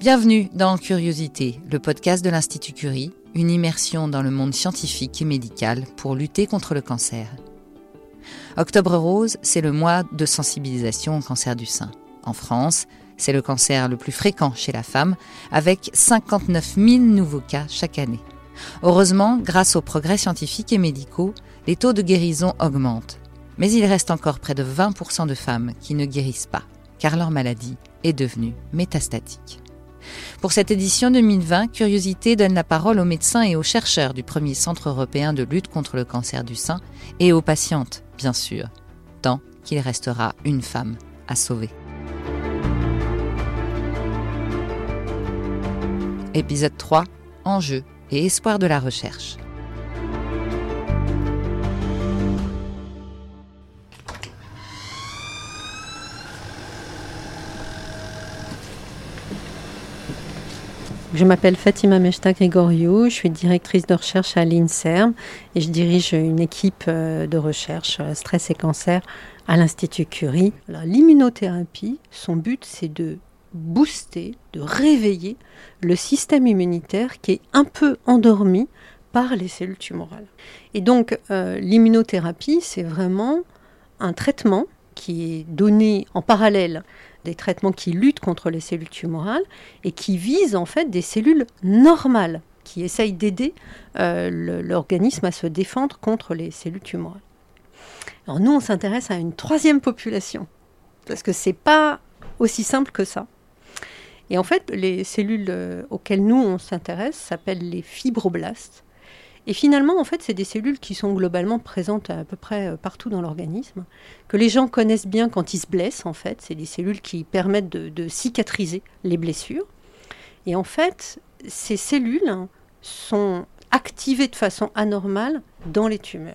Bienvenue dans Curiosité, le podcast de l'Institut Curie, une immersion dans le monde scientifique et médical pour lutter contre le cancer. Octobre Rose, c'est le mois de sensibilisation au cancer du sein. En France, c'est le cancer le plus fréquent chez la femme, avec 59 000 nouveaux cas chaque année. Heureusement, grâce aux progrès scientifiques et médicaux, les taux de guérison augmentent. Mais il reste encore près de 20% de femmes qui ne guérissent pas, car leur maladie est devenue métastatique. Pour cette édition 2020, Curiosité donne la parole aux médecins et aux chercheurs du premier centre européen de lutte contre le cancer du sein et aux patientes, bien sûr, tant qu'il restera une femme à sauver. Épisode 3 Enjeux et espoir de la recherche. Je m'appelle Fatima Meshta Grigoriou, je suis directrice de recherche à l'INSERM et je dirige une équipe euh, de recherche euh, stress et cancer à l'Institut Curie. L'immunothérapie, son but c'est de booster, de réveiller le système immunitaire qui est un peu endormi par les cellules tumorales. Et donc euh, l'immunothérapie, c'est vraiment un traitement qui est donné en parallèle des traitements qui luttent contre les cellules tumorales et qui visent en fait des cellules normales qui essayent d'aider euh, l'organisme à se défendre contre les cellules tumorales. Alors nous, on s'intéresse à une troisième population parce que c'est pas aussi simple que ça. Et en fait, les cellules euh, auxquelles nous on s'intéresse s'appellent les fibroblastes. Et finalement, en fait, c'est des cellules qui sont globalement présentes à peu près euh, partout dans l'organisme, que les gens connaissent bien quand ils se blessent, en fait. C'est des cellules qui permettent de, cicatriser les blessures. Et en fait, ces cellules sont activées de façon anormale dans les tumeurs.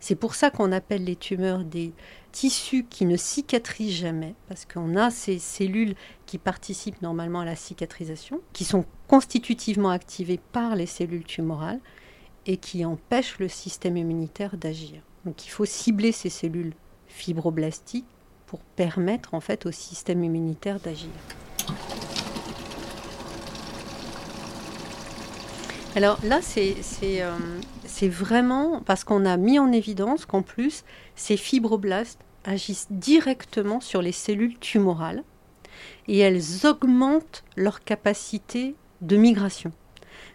C'est pour ça qu'on appelle les tumeurs des tissus qui ne cicatrisent jamais, parce qu'on a ces cellules qui participent normalement à la cicatrisation, qui sont constitutivement activées par les cellules tumorales, et qui empêche le système immunitaire d'agir. Donc il faut cibler ces cellules fibroblastiques pour permettre en fait au système immunitaire d'agir. Alors là, euh, c'est vraiment parce qu'on a mis en évidence qu'en plus, ces fibroblastes agissent directement sur les cellules tumorales et elles augmentent leur capacité de migration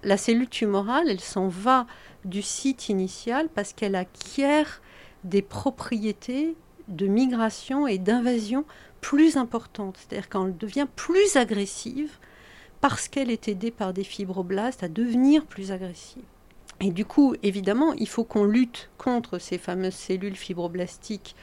la cellule tumorale, elle s'en va du site initial parce qu'elle acquiert des propriétés de migration et d'invasion plus importantes. C'est-à-dire qu'elle devient plus agressive parce qu'elle est aidée par des fibroblastes à devenir plus agressive. Et du coup, évidemment, il faut qu'on lutte contre ces fameuses cellules fibroblastiques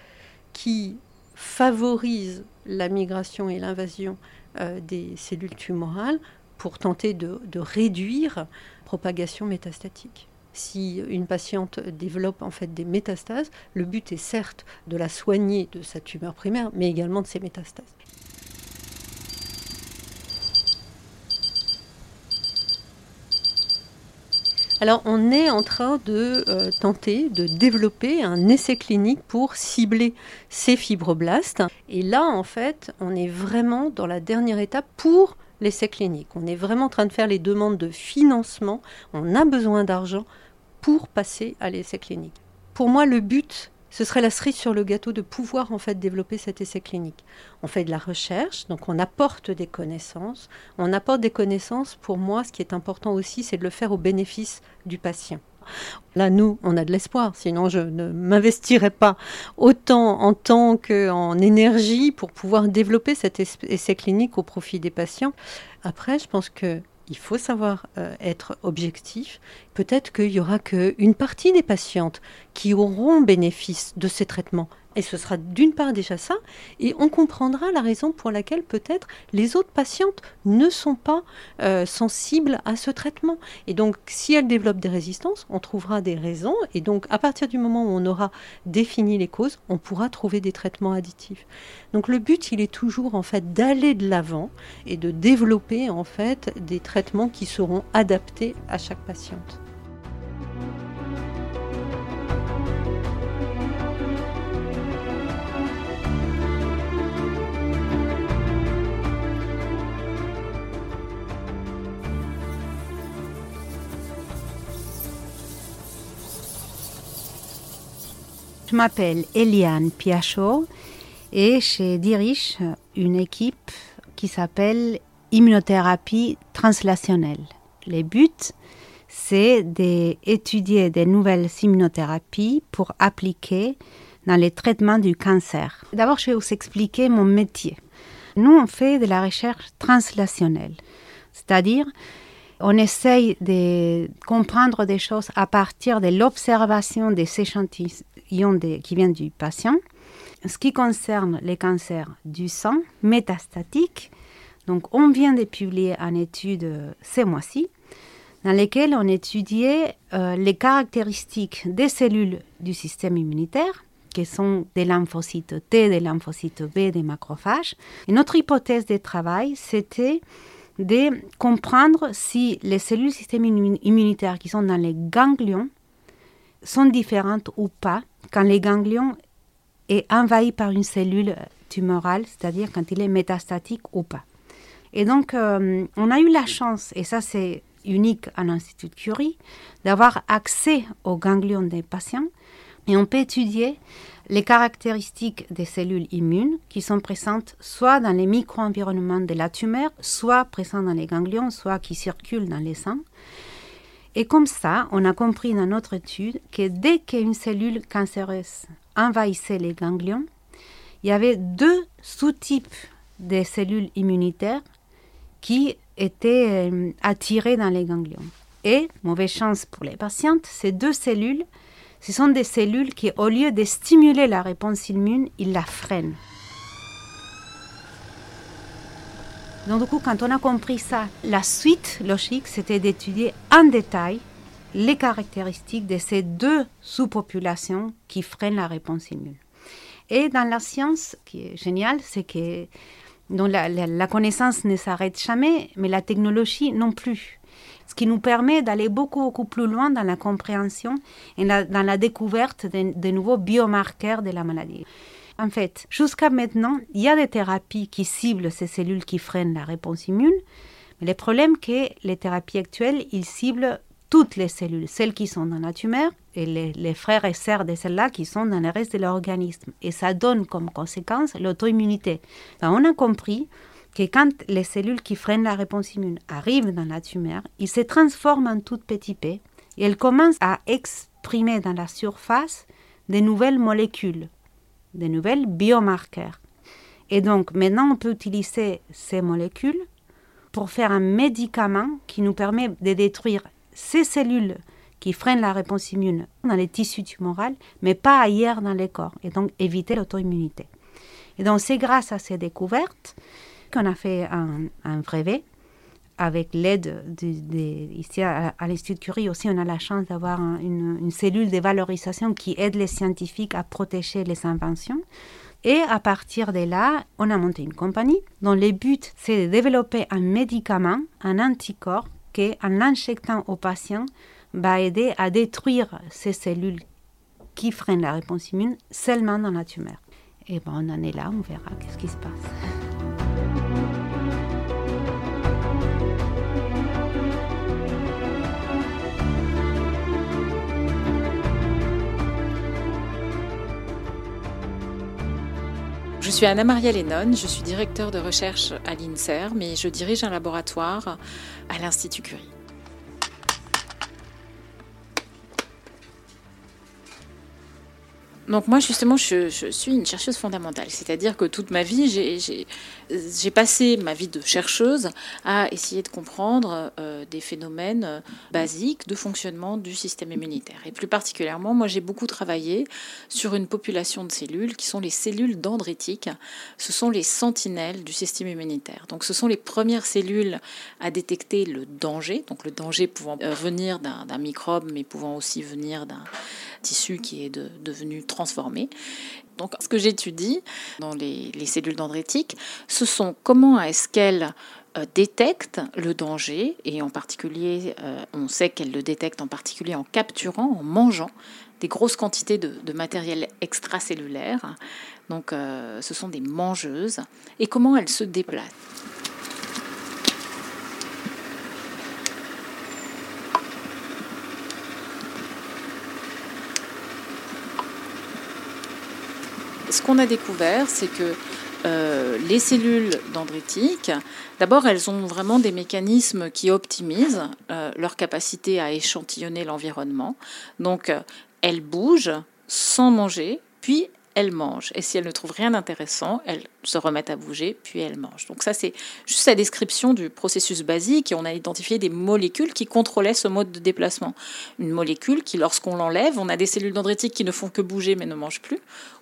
qui favorisent la migration et l'invasion euh, des cellules tumorales pour tenter de, réduire propagation métastatique. Si une patiente développe en fait des métastases, le but est certes de la soigner de sa tumeur primaire, mais également de ses métastases. Alors on est en train de euh, tenter de développer un essai clinique pour cibler ces fibroblastes. Et là en fait on est vraiment dans la dernière étape pour l'essai clinique. On est vraiment en train de faire les demandes de financement. On a besoin d'argent pour passer à l'essai clinique. Pour moi, le but, ce serait la cerise sur le gâteau de pouvoir en fait développer cet essai clinique. On fait de la recherche, donc on apporte des connaissances. On apporte des connaissances, pour moi, ce qui est important aussi, c'est de le faire au bénéfice du patient. Là, nous, on a de l'espoir, sinon je ne m'investirais pas autant en temps qu'en énergie pour pouvoir développer cet essai clinique au profit des patients. Après, je pense que il faut savoir euh, être objectif. Peut-être qu'il y aura qu'une partie des patientes qui auront bénéfice de ces traitements. Et ce sera d'une part déjà ça, et on comprendra la raison pour laquelle peut-être les autres patientes ne sont pas euh, sensibles à ce traitement. Et donc, si elles développent des résistances, on trouvera des raisons, et donc à partir du moment où on aura défini les causes, on pourra trouver des traitements additifs. Donc le but, il est toujours en fait d'aller de l'avant et de développer en fait des traitements qui seront adaptés à chaque patiente. Je m'appelle Eliane Piachot et je dirige une équipe qui s'appelle immunothérapie translationnelle. Le but, c'est d'étudier des nouvelles immunothérapies pour appliquer dans les traitements du cancer. D'abord, je vais vous expliquer mon métier. Nous, on fait de la recherche translationnelle, c'est-à-dire on essaye de comprendre des choses à partir de l'observation des échantillons qui viennent du patient. Ce qui concerne les cancers du sang métastatique, donc on vient de publier une étude euh, ce mois-ci dans laquelle on étudiait euh, les caractéristiques des cellules du système immunitaire, qui sont des lymphocytes T, des lymphocytes B, des macrophages. Notre hypothèse de travail, c'était de comprendre si les cellules du système immunitaire qui sont dans les ganglions sont différentes ou pas quand les ganglions est envahi par une cellule tumorale, c'est-à-dire quand il est métastatique ou pas. Et donc, euh, on a eu la chance, et ça c'est unique à l'Institut Curie, d'avoir accès aux ganglions des patients et on peut étudier les caractéristiques des cellules immunes qui sont présentes soit dans les micro-environnements de la tumeur, soit présentes dans les ganglions, soit qui circulent dans les sangs. Et comme ça, on a compris dans notre étude que dès qu'une cellule cancéreuse envahissait les ganglions, il y avait deux sous-types de cellules immunitaires qui étaient euh, attirées dans les ganglions. Et, mauvaise chance pour les patientes, ces deux cellules, ce sont des cellules qui, au lieu de stimuler la réponse immune, ils la freinent. Donc du coup, quand on a compris ça, la suite logique, c'était d'étudier en détail les caractéristiques de ces deux sous-populations qui freinent la réponse immune. Et dans la science, ce qui est génial, c'est que la, connaissance ne s'arrête jamais, mais la technologie non plus. Ce qui nous permet d'aller beaucoup, beaucoup plus loin dans la compréhension et dans la découverte de, nouveaux biomarqueurs de la maladie. En fait, jusqu'à maintenant, il y a des thérapies qui ciblent ces cellules qui freinent la réponse immune, mais le problème est que les thérapies actuelles, ils ciblent toutes les cellules, celles qui sont dans la tumeur et les, frères et sœurs de celles-là qui sont dans le reste de l'organisme. Et ça donne comme conséquence l'auto-immunité. on a compris que quand les cellules qui freinent la réponse immune arrivent dans la tumeur, ils se transforment en tout petits p et elles commencent à exprimer dans la surface des nouvelles molécules, des nouvelles biomarqueurs. Et donc maintenant, on peut utiliser ces molécules pour faire un médicament qui nous permet de détruire ces cellules qui freinent la réponse immune dans les tissus tumoraux, mais pas ailleurs dans les corps, et donc éviter l'auto-immunité. Et donc c'est grâce à ces découvertes qu'on a fait un, un brevet avec l'aide ici à, l'Institut Curie aussi, on a la chance d'avoir une, cellule de valorisation qui aide les scientifiques à protéger les inventions. Et à partir de là, on a monté une compagnie dont le but, c'est de développer un médicament, un anticorps qu'en l'injectant au patient, va aider à détruire ces cellules qui freinent la réponse immune seulement dans la tumeur. Et bon, on en est là, on verra qu'est-ce qui se passe. Je suis Anna-Maria Lennon, je suis directeur de recherche à l'INSERM mais je dirige un laboratoire à l'Institut Curie. Donc moi justement, je, suis une chercheuse fondamentale, c'est-à-dire que toute ma vie, j'ai passé ma vie de chercheuse à essayer de comprendre euh, des phénomènes euh, basiques de fonctionnement du système immunitaire. Et plus particulièrement, moi j'ai beaucoup travaillé sur une population de cellules qui sont les cellules dendritiques. Ce sont les sentinelles du système immunitaire. Donc ce sont les premières cellules à détecter le danger, donc le danger pouvant euh, venir d'un microbe, mais pouvant aussi venir d'un tissu qui est devenu. Donc, ce que j'étudie dans les, cellules dendritiques, ce sont comment est-ce qu'elles euh, détectent le danger, et en particulier, euh, on sait qu'elles le détectent en particulier en capturant, en mangeant des grosses quantités de, matériel extracellulaire. Donc, euh, ce sont des mangeuses. Et comment elles se déplacent? Ce qu'on a découvert, c'est que euh, les cellules dendritiques, d'abord, elles ont vraiment des mécanismes qui optimisent euh, leur capacité à échantillonner l'environnement. Donc, euh, elles bougent sans manger, puis elles mangent. Et si elles ne trouvent rien d'intéressant, elles se remettent à bouger, puis elles mangent. Donc ça, c'est juste la description du processus basique et on a identifié des molécules qui contrôlaient ce mode de déplacement. Une molécule qui, lorsqu'on l'enlève, on a des cellules dendritiques qui ne font que bouger mais ne mangent plus,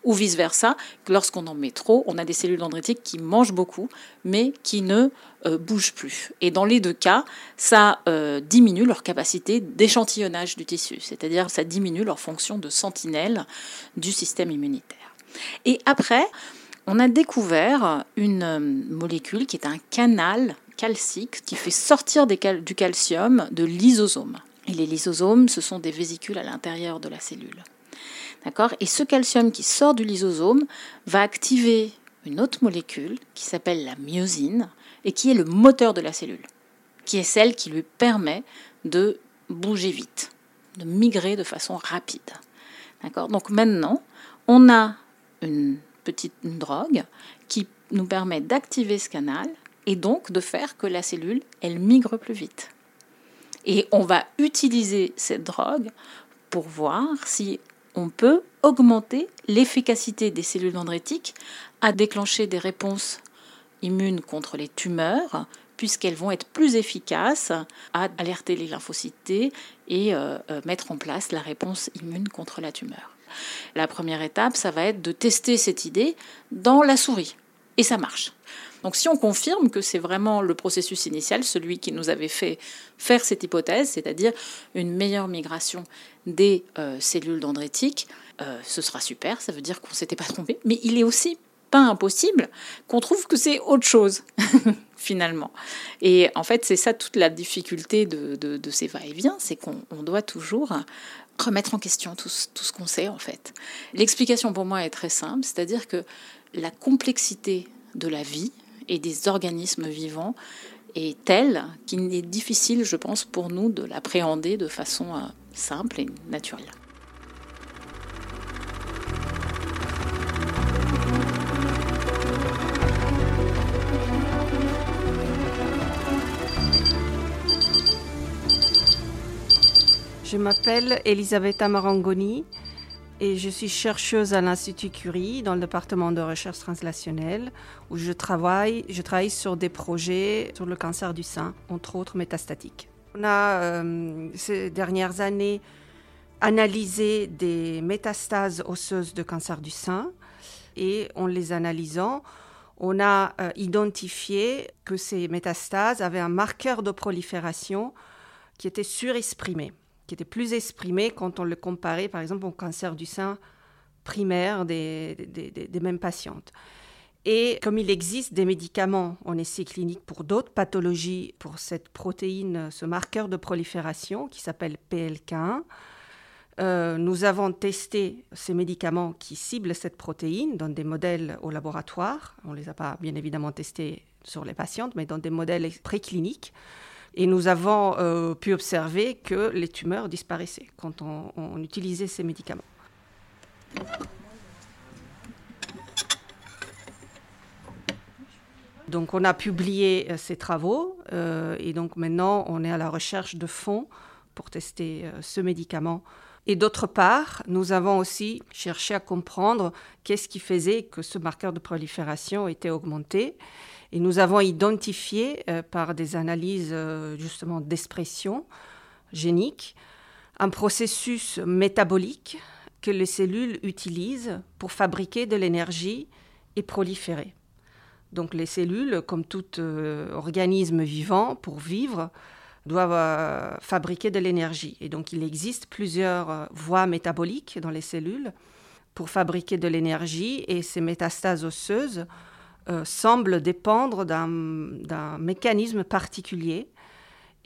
ou vice-versa, lorsqu'on en met trop, on a des cellules dendritiques qui mangent beaucoup mais qui ne euh, bougent plus. Et dans les deux cas, ça euh, diminue leur capacité d'échantillonnage du tissu, c'est-à-dire ça diminue leur fonction de sentinelle du système immunitaire. Et après, on a découvert une euh, molécule qui est un canal calcique qui fait sortir du calcium de lysosomes. Et les lysosomes, ce sont des vésicules à l'intérieur de la cellule. D'accord Et ce calcium qui sort du lysosome va activer une autre molécule qui s'appelle la myosine et qui est le moteur de la cellule, qui est celle qui lui permet de bouger vite, de migrer de façon rapide. D'accord Donc maintenant, on a une petite drogue qui nous permet d'activer ce canal et donc de faire que la cellule, elle migre plus vite. Et on va utiliser cette drogue pour voir si on peut augmenter l'efficacité des cellules dendritiques à déclencher des réponses immunes contre les tumeurs, puisqu'elles vont être plus efficaces à alerter les lymphocytes et euh, euh, mettre en place la réponse immune contre la tumeur. La première étape, ça va être de tester cette idée dans la souris. Et ça marche. Donc si on confirme que c'est vraiment le processus initial, celui qui nous avait fait faire cette hypothèse, c'est-à-dire une meilleure migration des euh, cellules dendritiques, euh, ce sera super, ça veut dire qu'on ne s'était pas trompé. Mais il est aussi pas impossible qu'on trouve que c'est autre chose, finalement. Et en fait, c'est ça toute la difficulté de, ces va-et-vient, c'est qu'on doit toujours remettre en question tout, tout ce qu'on sait en fait. L'explication pour moi est très simple, c'est-à-dire que la complexité de la vie et des organismes vivants est telle qu'il est difficile, je pense, pour nous de l'appréhender de façon euh, simple et naturelle. Je m'appelle Elisabetta Marangoni et je suis chercheuse à l'Institut Curie dans le département de recherche translationnelle où je travaille, je travaille sur des projets sur le cancer du sein, entre autres métastatiques. On a euh, ces dernières années analysé des métastases osseuses de cancer du sein et en les analysant, on a euh, identifié que ces métastases avaient un marqueur de prolifération qui était surexprimé qui était plus exprimé quand on le comparait, par exemple, au cancer du sein primaire des, mêmes patientes. Et comme il existe des médicaments en essai clinique pour d'autres pathologies, pour cette protéine, ce marqueur de prolifération qui s'appelle PLK1, euh, nous avons testé ces médicaments qui ciblent cette protéine dans des modèles au laboratoire. On ne les a pas bien évidemment testés sur les patientes, mais dans des modèles précliniques. Et nous avons euh, pu observer que les tumeurs disparaissaient quand on, utilisait ces médicaments. Donc on a publié euh, ces travaux euh, et donc maintenant on est à la recherche de fonds pour tester ce médicament. Et d'autre part, nous avons aussi cherché à comprendre qu'est-ce qui faisait que ce marqueur de prolifération était augmenté. Et nous avons identifié euh, par des analyses euh, justement d'expression génique un processus métabolique que les cellules utilisent pour fabriquer de l'énergie et proliférer. Donc les cellules, comme tout euh, organisme vivant, pour vivre, doivent fabriquer de l'énergie. Et donc il existe plusieurs voies métaboliques dans les cellules pour fabriquer de l'énergie et ces métastases osseuses euh, semble dépendre d'un mécanisme particulier.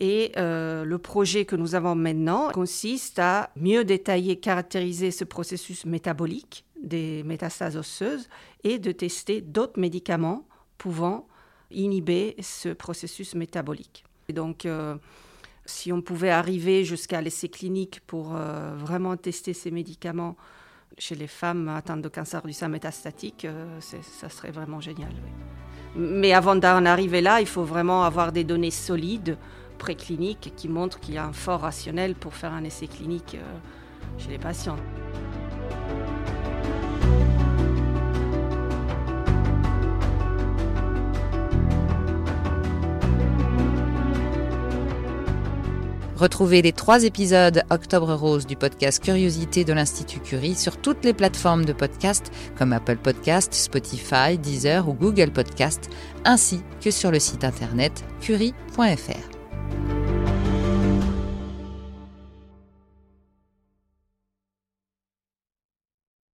Et euh, le projet que nous avons maintenant consiste à mieux détailler, caractériser ce processus métabolique des métastases osseuses et de tester d'autres médicaments pouvant inhiber ce processus métabolique. Et donc, euh, si on pouvait arriver jusqu'à l'essai clinique pour vraiment tester ces médicaments chez les femmes atteintes de cancer du sein métastatique, ça serait vraiment génial. Mais avant d'en arriver là, il faut vraiment avoir des données solides, précliniques, qui montrent qu'il y a un fort rationnel pour faire un essai clinique chez les patients. Retrouvez les trois épisodes Octobre Rose du podcast Curiosité de l'Institut Curie sur toutes les plateformes de podcast comme Apple Podcast, Spotify, Deezer ou Google Podcast, ainsi que sur le site internet curie.fr.